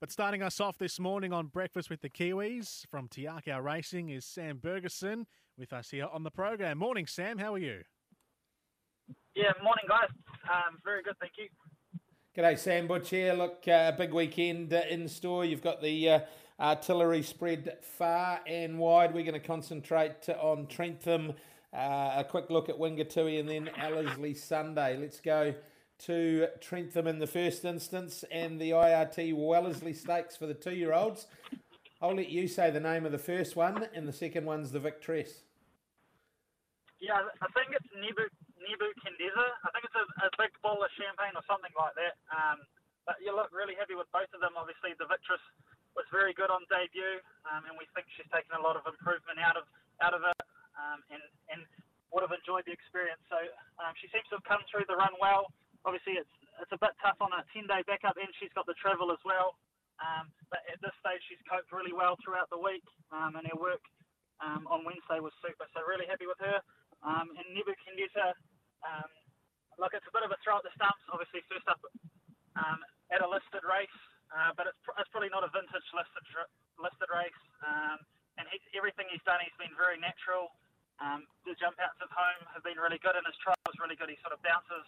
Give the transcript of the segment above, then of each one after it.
But starting us off this morning on Breakfast with the Kiwis from Te Akau Racing is Sam Bergerson with us here on the program. Morning, Sam. How are you? Yeah, morning, guys. Um, very good, thank you. G'day, Sam Butch here. Look, uh, big weekend uh, in store. You've got the uh, artillery spread far and wide. We're going to concentrate on Trentham. Uh, a quick look at Wingatui and then Ellerslie Sunday. Let's go to Trentham in the first instance and the IRT Wellesley Stakes for the two year olds. I'll let you say the name of the first one, and the second one's the Victress. Yeah, I think it's Nebu Kendiza. I think it's a, a big bowl of champagne or something like that. Um, but you look really happy with both of them. Obviously, the Victress was very good on debut, um, and we think she's taken a lot of improvement out of out of it, um, and and would have enjoyed the experience. So um, she seems to have come through the run well obviously it's it's a bit tough on a 10 day backup, and she's got the travel as well. Um, but at this stage, she's coped really well throughout the week, um, and her work um, on Wednesday was super. So really happy with her. Um, and Nebuchadnezzar, um, look, it's a bit of a throw at the stumps. Obviously, first up um, at a listed race, uh, but it's, it's probably not a vintage listed listed race. Um, and everything he's done, he's been very natural. Um, the jump outs of home have been really good, and his trial was really good. He sort of bounces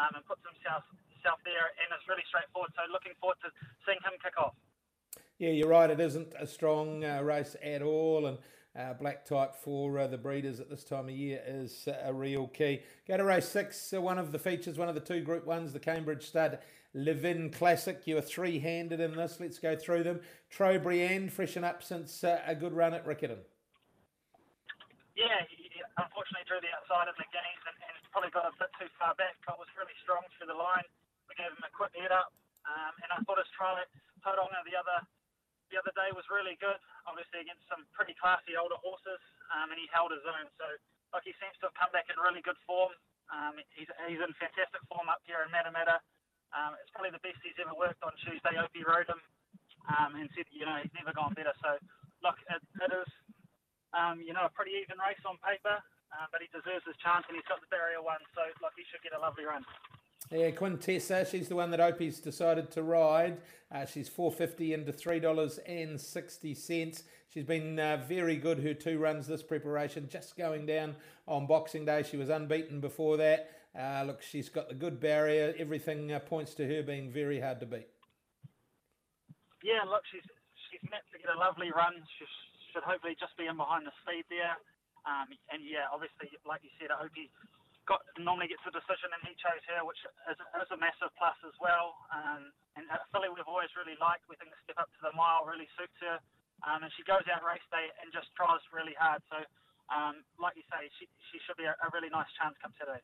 um, and puts himself, himself there, and it's really straightforward. So looking forward to seeing him kick off. Yeah, you're right. It isn't a strong uh, race at all, and uh, black type for uh, the breeders at this time of year is uh, a real key. Go to race six, uh, one of the features, one of the two Group Ones, the Cambridge Stud Levin Classic. You are three-handed in this. Let's go through them. Trobriand, freshen up since uh, a good run at Riccarton. Yeah, he unfortunately drew the outside of the games and probably got a bit too far back, but was really strong through the line. We gave him a quick head up, um, and I thought his trial at Tauranga the other the other day was really good. Obviously against some pretty classy older horses, um, and he held his own. So like he seems to have come back in really good form. Um, he's he's in fantastic form up here in Matamata. Um, it's probably the best he's ever worked on Tuesday. Opie rode him um, and said, you know, he's never gone better. So look, it, it is um, you know a pretty even race on paper. Um, but he deserves his chance and he's got the barrier one, so like he should get a lovely run. Yeah, Quintessa, she's the one that Opie's decided to ride. Uh, she's four fifty into three dollars and sixty cents. She's been uh, very good. Her two runs this preparation, just going down on Boxing Day. She was unbeaten before that. Uh, look, she's got the good barrier. Everything uh, points to her being very hard to beat. Yeah, look, she's she's meant to get a lovely run. She should hopefully just be in behind the speed there. Um, and yeah, obviously, like you said, I hope he got normally gets a decision, and he chose her, which is, is a massive plus as well. Um, and a filly we've always really liked. We think the step up to the mile really suits her. Um, and she goes out race day and just tries really hard. So, um, like you say, she, she should be a, a really nice chance come today.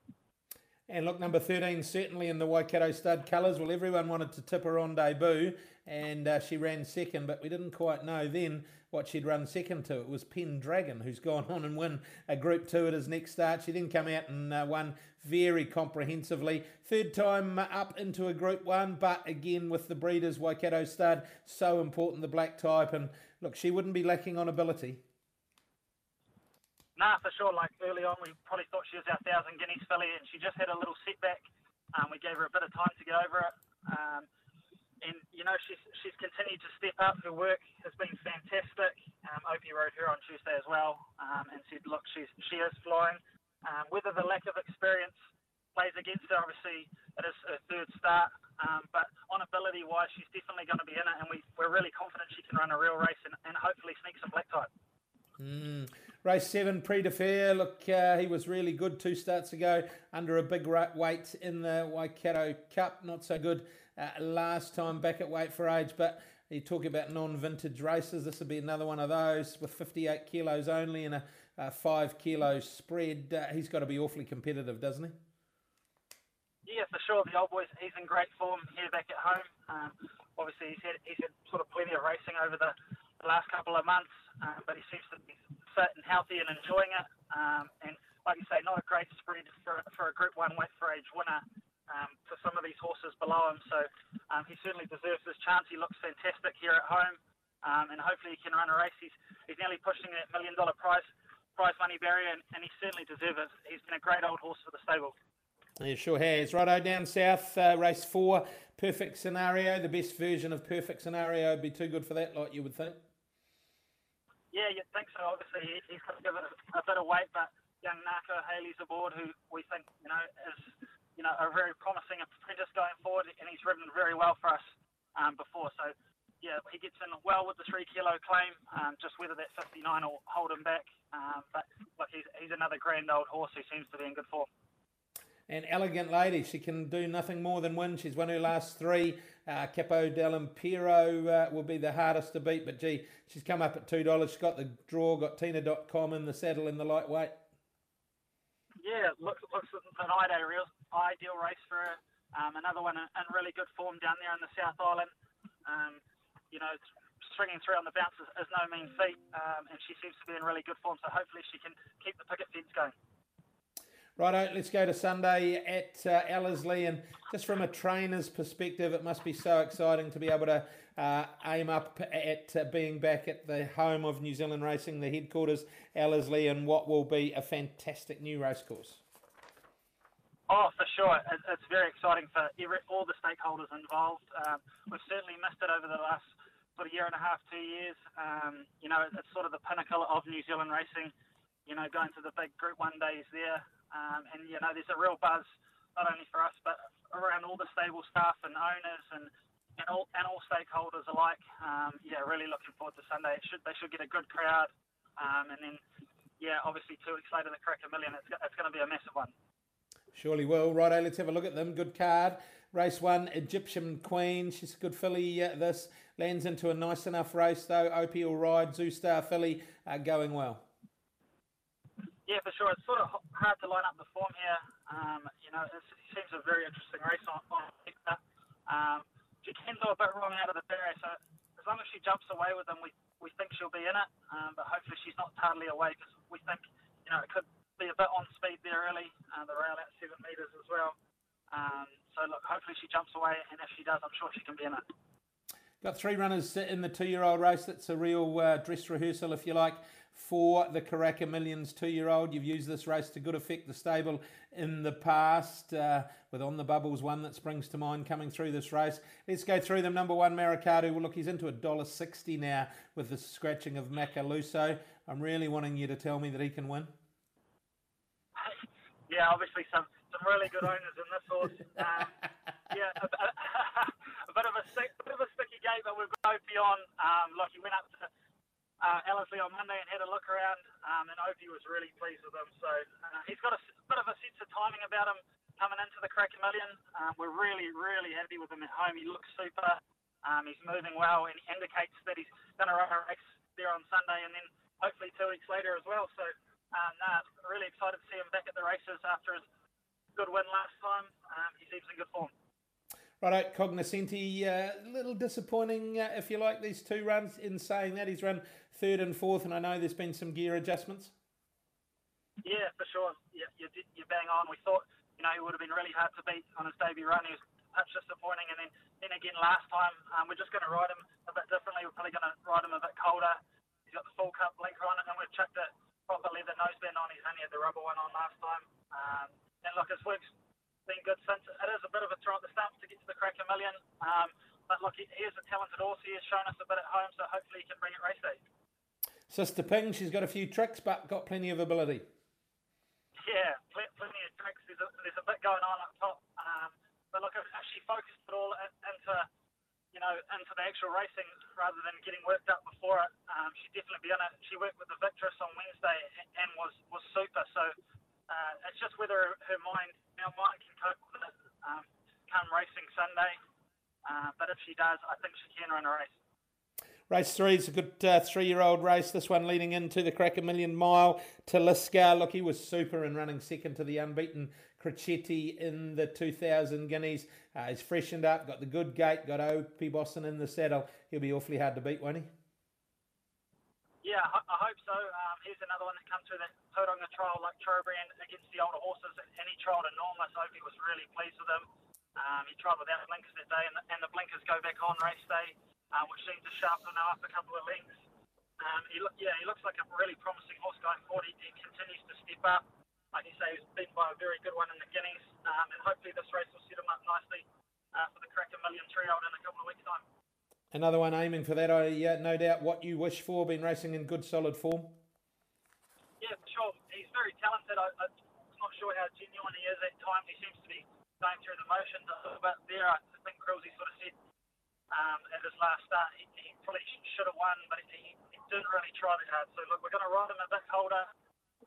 And look, number 13, certainly in the Waikato stud colours. Well, everyone wanted to tip her on debut, and uh, she ran second, but we didn't quite know then what she'd run second to. It was Pendragon, who's gone on and won a Group 2 at his next start. She then come out and uh, won very comprehensively. Third time up into a Group 1, but again with the breeders, Waikato stud, so important, the black type. And look, she wouldn't be lacking on ability. Nah, for sure. Like early on, we probably thought she was our thousand guineas filly, and she just had a little setback. Um, we gave her a bit of time to get over it. Um, and you know she's she's continued to step up. Her work has been fantastic. Um, Opie rode her on Tuesday as well, um, and said, look, she's she is flying. Um, whether the lack of experience plays against her, obviously it is her third start, um, but on ability wise, she's definitely going to be in it, and we we're really confident she can run a real race and, and hopefully sneak some black type. Mm. Race seven, Prix de Fer. Look, uh, he was really good two starts ago under a big weight in the Waikato Cup. Not so good uh, last time back at weight for age, but you talk about non-vintage races. This would be another one of those with 58 kilos only and a, a five kilo spread. Uh, he's got to be awfully competitive, doesn't he? Yeah, for sure. The old boys, he's in great form here back at home. Um, obviously, he's had, he's had sort of plenty of racing over the, last couple of months, uh, but he seems to be fit and healthy and enjoying it. Um, and like you say, not a great spread for, for a Group 1 weight for age winner um, for some of these horses below him. So um, he certainly deserves this chance. He looks fantastic here at home, um, and hopefully he can run a race. He's, he's nearly pushing that million dollar prize prize money barrier, and, and he certainly deserves it. He's been a great old horse for the stable. He sure has. Righto, down south, uh, race four, perfect scenario. The best version of perfect scenario would be too good for that, like you would think. Yeah, you'd think so. Obviously, he, he's got to give it a, a bit of weight, but young Narco Haley's aboard, who we think you know is you know a very promising apprentice going forward, and he's ridden very well for us um, before. So yeah, he gets in well with the three kilo claim. Um, just whether that 59 will hold him back, um, but look, he's he's another grand old horse who seems to be in good form an elegant lady. She can do nothing more than win. She's won her last three. Uh, Capo uh, will be the hardest to beat, but gee, she's come up at $2. She's got the draw, got Tina.com in the saddle in the lightweight. Yeah, looks, looks an ideal, ideal race for her. Um, another one in, in, really good form down there in the South Island. Um, you know, stringing through on the bounce is, is no mean feat, um, and she seems to be in really good form, so hopefully she can keep the picket fence going. Righto, let's go to Sunday at uh, Ellerslie. And just from a trainer's perspective, it must be so exciting to be able to uh, aim up at uh, being back at the home of New Zealand Racing, the headquarters, Ellerslie, and what will be a fantastic new racecourse. Oh, for sure. It's very exciting for every, all the stakeholders involved. Um, we've certainly missed it over the last sort of year and a half, two years. Um, you know, it's sort of the pinnacle of New Zealand racing. You know, going to the big Group One days there. Um, and you know, there's a real buzz not only for us but around all the stable staff and owners and and all and all stakeholders alike. Um, yeah, really looking forward to Sunday. It should they should get a good crowd, um, and then yeah, obviously two weeks later the Karaka Million. It's it's going to be a massive one. Surely will. Righto, let's have a look at them. Good card. Race one, Egyptian Queen. She's a good filly. Uh, this lands into a nice enough race though. Opie Ride, Zoustar filly uh, going well. Yeah, for sure. It's sort of hard to line up the form here. Um, you know, it seems a very interesting race on, on paper. Um, she can do a bit wrong out of the barrier, so as long as she jumps away with them, we, we think she'll be in it. Um, but hopefully she's not totally away because we think, you know, it could be a bit on speed there early. Uh, the rail at seven metres as well. Um, so look, hopefully she jumps away, and if she does, I'm sure she can be in it. Got three runners in the two-year-old race. That's a real uh, dress rehearsal, if you like for the Karaka Millions two year old. You've used this race to good effect, the stable in the past, uh, with On the Bubbles one that springs to mind coming through this race. Let's go through them. Number one, Maracatu. Well, look, he's into a dollar sixty now with the scratching of Macaluso. I'm really wanting you to tell me that he can win. Yeah, obviously some, some really good owners in this horse. Uh, yeah, a, a, a, bit of a bit of a sticky gate, but we've got Opie on. Um, look, he went up to uh, Ellerslie on Monday and had a look around, um, and Opie was really pleased with him. So uh, he's got a bit of a sense of timing about him coming into the Karaka Million. Um, we're really, really happy with him at home. He looks super. Um, he's moving well, and he indicates that he's going to run a race there on Sunday, and then hopefully two weeks later as well. So um, nah, really excited to see him back at the races after his good win last time. Um, he seems in good form. Right, Cognoscenti, a uh, little disappointing, uh, if you like, these two runs. In saying that, he's run third and fourth, and I know there's been some gear adjustments. Yeah, for sure. Yeah, you, you bang on. We thought, you know, he would have been really hard to beat on his debut run. He was much disappointing, and then, then again last time, um, we're just going to ride him a bit differently. We're probably going to ride him a bit colder. He's got the full cup blinker on, and we've chucked it properly the noseband on. He's only had the rubber one on last time. Um, and look, his work's been good since. It is a bit of a throw at the stumps to get to the Karaka Million. Um, but look, he, is a talented horse. He has shown us a bit at home, so hopefully he can bring it race day. Sister Ping, she's got a few tricks, but got plenty of ability. Yeah, plenty of tricks. There's a, there's a bit going on up top. Um, but look, if, if she focused it all into, you know, into the actual racing rather than getting worked up before it, um, she'd definitely be in it. She worked with the Victress on Wednesday and was was super. So uh, it's just whether her mind, our mind can cope with it um, come racing Sunday. Uh, but if she does, I think she can run a race. Race three is a good uh, three-year-old race. This one leading into the Karaka Million Mile. Taliska, look, he was super in running second to the unbeaten Crocetti in the 2000 Guineas. Uh, he's freshened up, got the good gait, got Opie Bosson in the saddle. He'll be awfully hard to beat, won't he? Yeah, I, hope so. Um, here's another one that comes through that Tauranga trial like Trobriand against the older horses, and he trialled enormous. Opie was really pleased with him. Um, he trialled without blinkers that day, and the, and the blinkers go back on race day, um, which seemed to sharpen up a couple of lengths. Um, he look, yeah, he looks like a really promising horse going forward. He, he continues to step up. Like you say, he's beaten by a very good one in the Guineas, um, and hopefully this race will set him up nicely uh, for the Karaka Million trio in a couple of weeks' time. Another one aiming for that, I uh, no doubt. What you wish for, been racing in good, solid form. Yeah, for sure. He's very talented. I, I'm not sure how genuine he is at times. He seems to be going through the motions a little bit there. I think Krillsy sort of said um, at his last start he, he probably should have won, but he, he didn't really try that hard. So look, we're going to ride him a bit colder,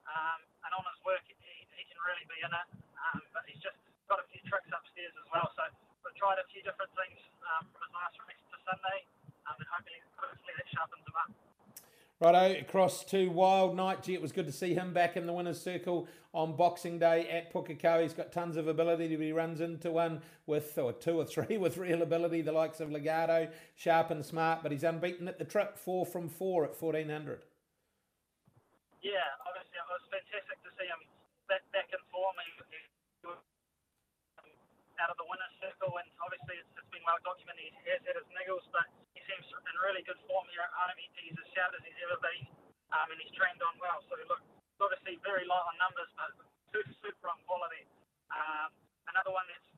um, and on his work he, he can really be in it. Um, but he's just got a few tricks upstairs as well. So we've tried a few different things um, from his last race Sunday, um, and hopefully, hopefully that sharpens him up. Righto, across to Wild Knight. Gee, it was good to see him back in the winner's circle on Boxing Day at Pukekohe. He's got tons of ability. He runs into one with, or two or three with real ability, the likes of Legato, sharp and smart, but he's unbeaten at the trip, four from four at 1400. Yeah, obviously it was fantastic to see him back, back in form. He, he, out of the winner's circle, and well documented. He has had his niggles, but he seems in really good form here at home. He's as sharp as he's ever been, um, and he's trained on well. So look, obviously very light on numbers, but super, super on quality. Um, another one that's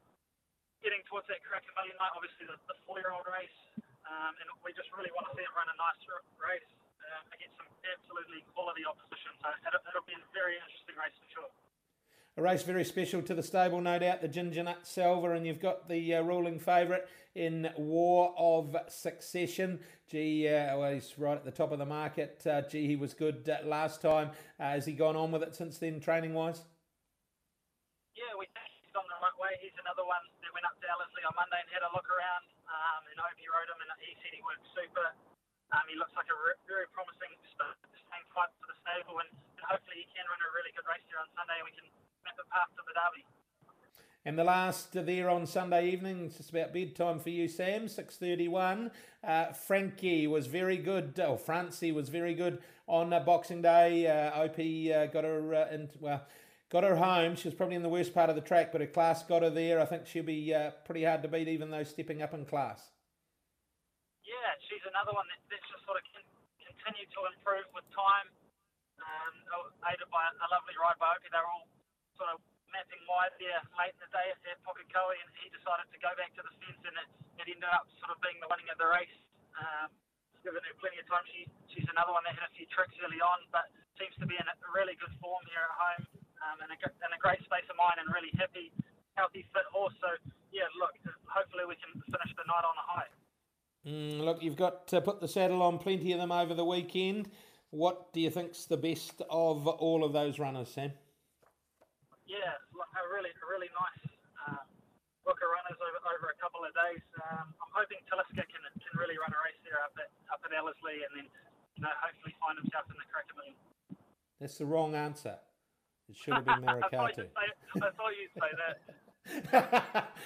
getting towards that Karaka Million night, obviously the, the four-year-old race, um, and we just really want to see him run a nice race um, against some absolutely quality opposition. So it'll, it'll be a very interesting race for sure. A race very special to the stable, no doubt, the Ginger Nut Salver, and you've got the uh, ruling favourite in War of Succession. Gee, uh, well, he's right at the top of the market. Uh, gee, he was good uh, last time. Uh, has he gone on with it since then, training wise? Yeah, we think he's on the right way. He's another one that went up to Ellerslie on Monday and had a look around. Um, and Opie rode him, and he said he worked super. Um, he looks like a re- very promising staying fight for the stable, and, and hopefully he can run a really good race here on Sunday, and we can path to the derby. And the last there on Sunday evening, it's just about bedtime for you, Sam. Six thirty-one. Uh, Frankie was very good. Oh, Francie was very good on uh, Boxing Day. Uh, Op uh, got her uh, in, well, got her home. She was probably in the worst part of the track, but her class got her there. I think she'll be uh, pretty hard to beat, even though stepping up in class. Yeah, she's another one that, that's just sort of can continue to improve with time. Um, aided by a lovely ride by Opie. They're all sort of mapping wide there late in the day at Pukekohe, and he decided to go back to the fence, and it, it ended up sort of being the winning of the race. Um, given her plenty of time, she, she's another one that had a few tricks early on, but seems to be in a really good form here at home, um, and a, a great space of mind, and really happy, healthy, fit horse. So yeah, look, hopefully we can finish the night on a high. Mm, look, you've got to put the saddle on plenty of them over the weekend. What do you think's the best of all of those runners, Sam? Yeah, a really, really nice um, book of runners over, over a couple of days. Um, I'm hoping Taliska can, can really run a race there up at, up at Ellerslie and then, you know, hopefully find himself in the Karaka Million. That's the wrong answer. It should have been Maracatu. I thought you'd say that.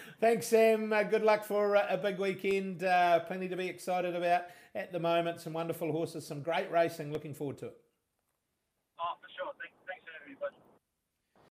Thanks, Sam. Uh, good luck for uh, a big weekend. Uh, plenty to be excited about at the moment. Some wonderful horses, some great racing. Looking forward to it.